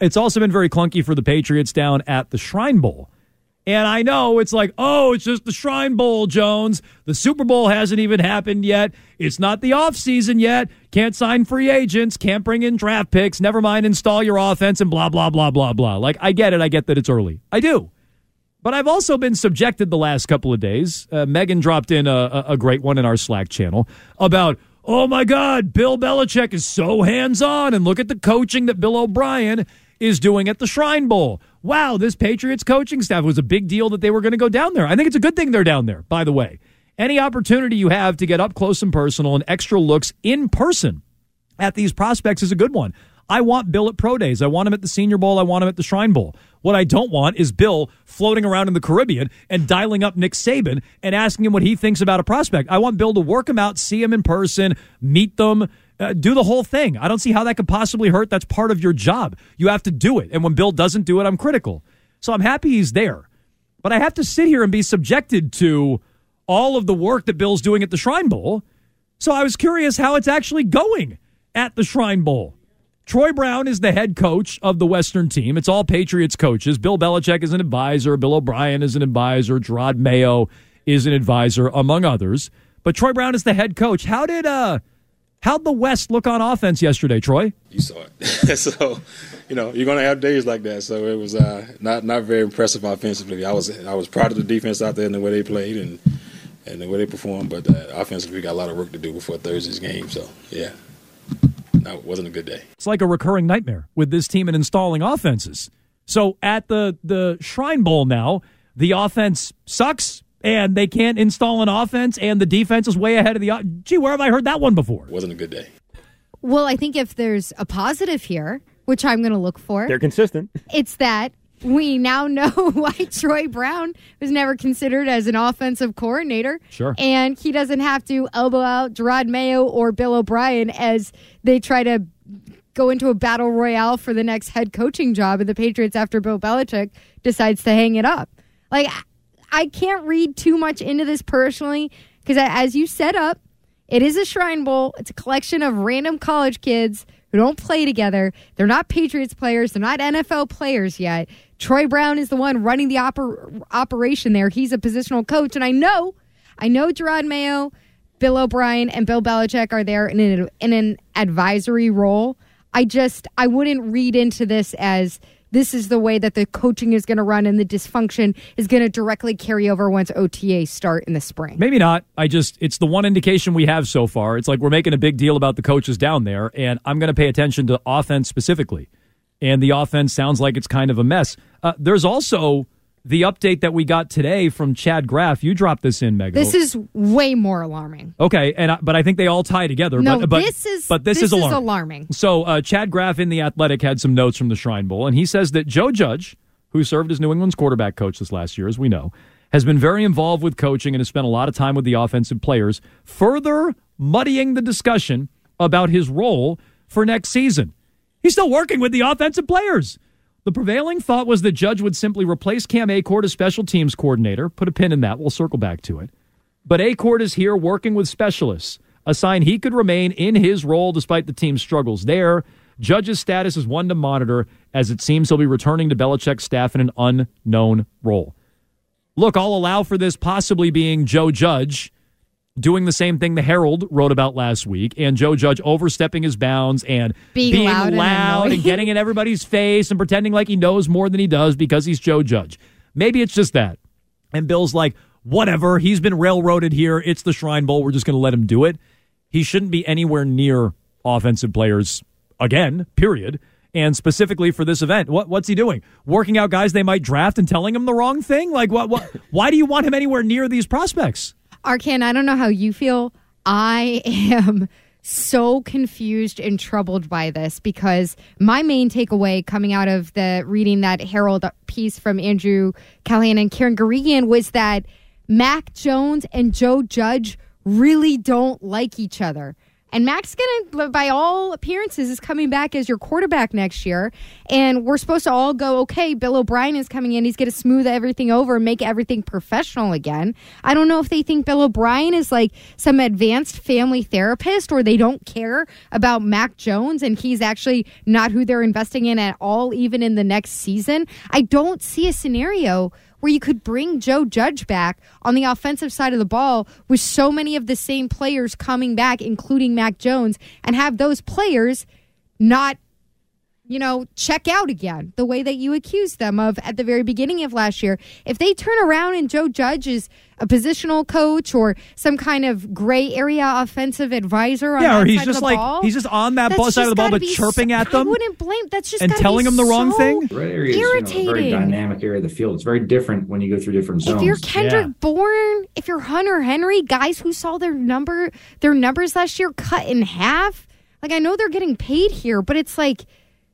It's also been very clunky for the Patriots down at the Shrine Bowl. And I know it's like, oh, it's just the Shrine Bowl, Jones. The Super Bowl hasn't even happened yet. It's not the offseason yet. Can't sign free agents. Can't bring in draft picks. Never mind, install your offense and blah, blah, blah, blah, blah. Like, I get it. I get that it's early. I do. But I've also been subjected the last couple of days. Uh, Megan dropped in a, a great one in our Slack channel about, oh my God, Bill Belichick is so hands on. And look at the coaching that Bill O'Brien is doing at the Shrine Bowl. Wow, this Patriots coaching staff was a big deal that they were going to go down there. I think it's a good thing they're down there, by the way. Any opportunity you have to get up close and personal and extra looks in person at these prospects is a good one. I want Bill at Pro Days. I want him at the Senior Bowl. I want him at the Shrine Bowl. What I don't want is Bill floating around in the Caribbean and dialing up Nick Saban and asking him what he thinks about a prospect. I want Bill to work him out, see him in person, meet them, uh, do the whole thing. I don't see how that could possibly hurt. That's part of your job. You have to do it. And when Bill doesn't do it, I'm critical. So I'm happy he's there. But I have to sit here and be subjected to all of the work that Bill's doing at the Shrine Bowl. So I was curious how it's actually going at the Shrine Bowl. Troy Brown is the head coach of the Western team. It's all Patriots coaches. Bill Belichick is an advisor. Bill O'Brien is an advisor. Jerod Mayo is an advisor, among others. But Troy Brown is the head coach. How did uh How'd the West look on offense yesterday, Troy? You saw it. so, you know, you're going to have days like that. So it was uh, not not very impressive offensively. I was I was proud of the defense out there and the way they played and and the way they performed. But uh, offensively, we got a lot of work to do before Thursday's game. So yeah, no, it wasn't a good day. It's like a recurring nightmare with this team and installing offenses. So at the the Shrine Bowl now, the offense sucks and they can't install an offense, and the defense is way ahead of the. Gee, where have I heard that one before? Wasn't a good day. Well, I think if there's a positive here, which I'm going to look for, they're consistent. It's that we now know why Troy Brown was never considered as an offensive coordinator. Sure. And he doesn't have to elbow out Jerod Mayo or Bill O'Brien as they try to go into a battle royale for the next head coaching job of the Patriots after Bill Belichick decides to hang it up. Like, I can't read too much into this personally because as you set up, it is a Shrine Bowl. It's a collection of random college kids who don't play together. They're not Patriots players. They're not NFL players yet. Troy Brown is the one running the oper- operation there. He's a positional coach, and I know, I know Jerod Mayo, Bill O'Brien, and Bill Belichick are there in an, in an advisory role. I just I wouldn't read into this as this is the way that the coaching is going to run and the dysfunction is going to directly carry over once OTA start in the spring. Maybe not. I just, it's the one indication we have so far. It's like we're making a big deal about the coaches down there, and I'm going to pay attention to offense specifically. And the offense sounds like it's kind of a mess. Uh, there's also the update that we got today from Chad Graff. You dropped this in, Megan. This is way more alarming. Okay, and but I think they all tie together. No, but, but this is but this, this is, alarming. is alarming. So uh, Chad Graff in the Athletic had some notes from the Shrine Bowl, and he says that Joe Judge, who served as New England's quarterback coach this last year, as we know, has been very involved with coaching and has spent a lot of time with the offensive players, further muddying the discussion about his role for next season. He's still working with the offensive players. The prevailing thought was that Judge would simply replace Cam Achord as special teams coordinator. Put a pin in that. We'll circle back to it. But Achord is here working with specialists, a sign he could remain in his role despite the team's struggles there. Judge's status is one to monitor, as it seems he'll be returning to Belichick's staff in an unknown role. Look, I'll allow for this possibly being Joe Judge doing the same thing the Herald wrote about last week, and Joe Judge overstepping his bounds and being, being loud, loud and, and getting in everybody's face and pretending like he knows more than he does because he's Joe Judge. Maybe it's just that. And Bill's like, whatever, he's been railroaded here. It's the Shrine Bowl. We're just going to let him do it. He shouldn't be anywhere near offensive players again, period. And specifically for this event, what, what's he doing? Working out guys they might draft and telling him the wrong thing? Like, what? What? why do you want him anywhere near these prospects? Arcand, I don't know how you feel. I am so confused and troubled by this because my main takeaway coming out of the reading that Herald uh, piece from Andrew Callahan and Karen Guregian was that Mac Jones and Joe Judge really don't like each other. And Mac's to, by all appearances, is coming back as your quarterback next year. And we're supposed to all go, okay, Bill O'Brien is coming in. He's to smooth everything over and make everything professional again. I don't know if they think Bill O'Brien is like some advanced family therapist or they don't care about Mac Jones and he's actually not who they're investing in at all, even in the next season. I don't see a scenario where you could bring Joe Judge back on the offensive side of the ball with so many of the same players coming back, including Mac Jones, and have those players not you know, check out again the way that you accused them of at the very beginning of last year. If they turn around and Joe Judge is a positional coach or some kind of gray area offensive advisor, yeah, or he's just like ball, he's just on that ball side of the ball, but chirping so, at them. I wouldn't blame. That's just and telling them the so wrong thing. Red area is you know, a very dynamic area of the field. It's very different when you go through different zones. If you're Kendrick yeah. Bourne, if you're Hunter Henry, guys who saw their number, their numbers last year cut in half. Like I know they're getting paid here, but it's like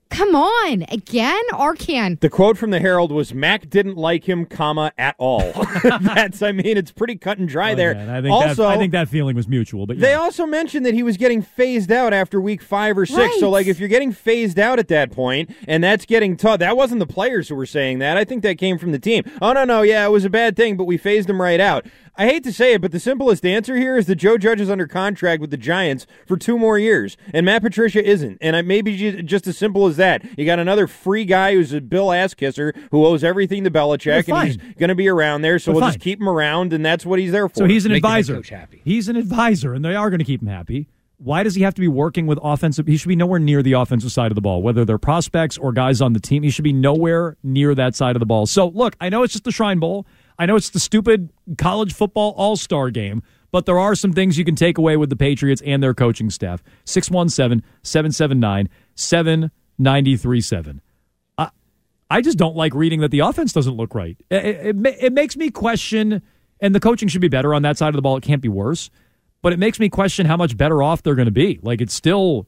Come on, again, Arcand. The quote from the Herald was Mac didn't like him, comma, at all. That's, I mean, it's pretty cut and dry oh, there. I think also, that, I think that feeling was mutual. But yeah. they also mentioned that he was getting phased out after week five or six. Right. So, like, if you're getting phased out at that point, and that's getting tough, that wasn't the players who were saying that. I think that came from the team. Oh no, no, yeah, it was a bad thing, but we phased him right out. I hate to say it, but the simplest answer here is that Joe Judge is under contract with the Giants for two more years, and Matt Patricia isn't. And it may be just as simple as that. You got another free guy who's a Bill ass kisser who owes everything to Belichick, and he's going to be around there, so we'll fine. just keep him around, and that's what he's there for. So he's an Make advisor. He's an advisor, and they are going to keep him happy. Why does he have to be working with offensive? He should be nowhere near the offensive side of the ball, whether they're prospects or guys on the team. He should be nowhere near that side of the ball. So, look, I know it's just the Shrine Bowl. I know it's the stupid college football all star game, but there are some things you can take away with the Patriots and their coaching staff. 617 779 7937. I just don't like reading that the offense doesn't look right. It, it, it, makes me question, and the coaching should be better on that side of the ball. It can't be worse, but it makes me question how much better off they're going to be. Like it's still,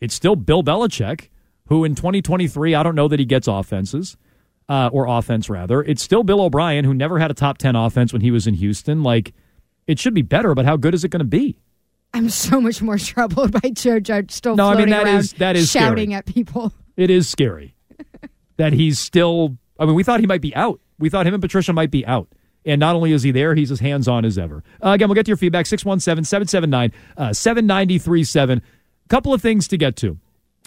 it's still Bill Belichick, who in 2023, I don't know that he gets offenses uh, or offense rather. It's still Bill O'Brien, who never had a top 10 offense when he was in Houston. Like, it should be better, but how good is it going to be? I'm so much more troubled by Joe Judge still no, I mean, that is, that is shouting scary. at people. It is scary that he's still. I mean, we thought he might be out. We thought him and Patricia might be out. And not only is he there, he's as hands on as ever. Uh, again, we'll get to your feedback 617 779 uh, 7937. Couple of things to get to.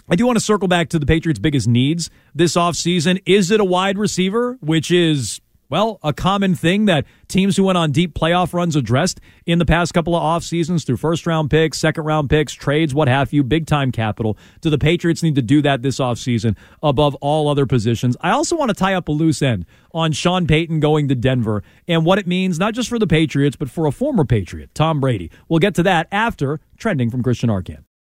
I do want to circle back to the Patriots' biggest needs this offseason. Is it a wide receiver, which is, well, a common thing that teams who went on deep playoff runs addressed in the past couple of off seasons through first round picks, second round picks, trades, what have you, big time capital. Do the Patriots need to do that this offseason above all other positions? I also want to tie up a loose end on Sean Payton going to Denver and what it means, not just for the Patriots, but for a former Patriot, Tom Brady. We'll get to that after trending from Christian Arcand.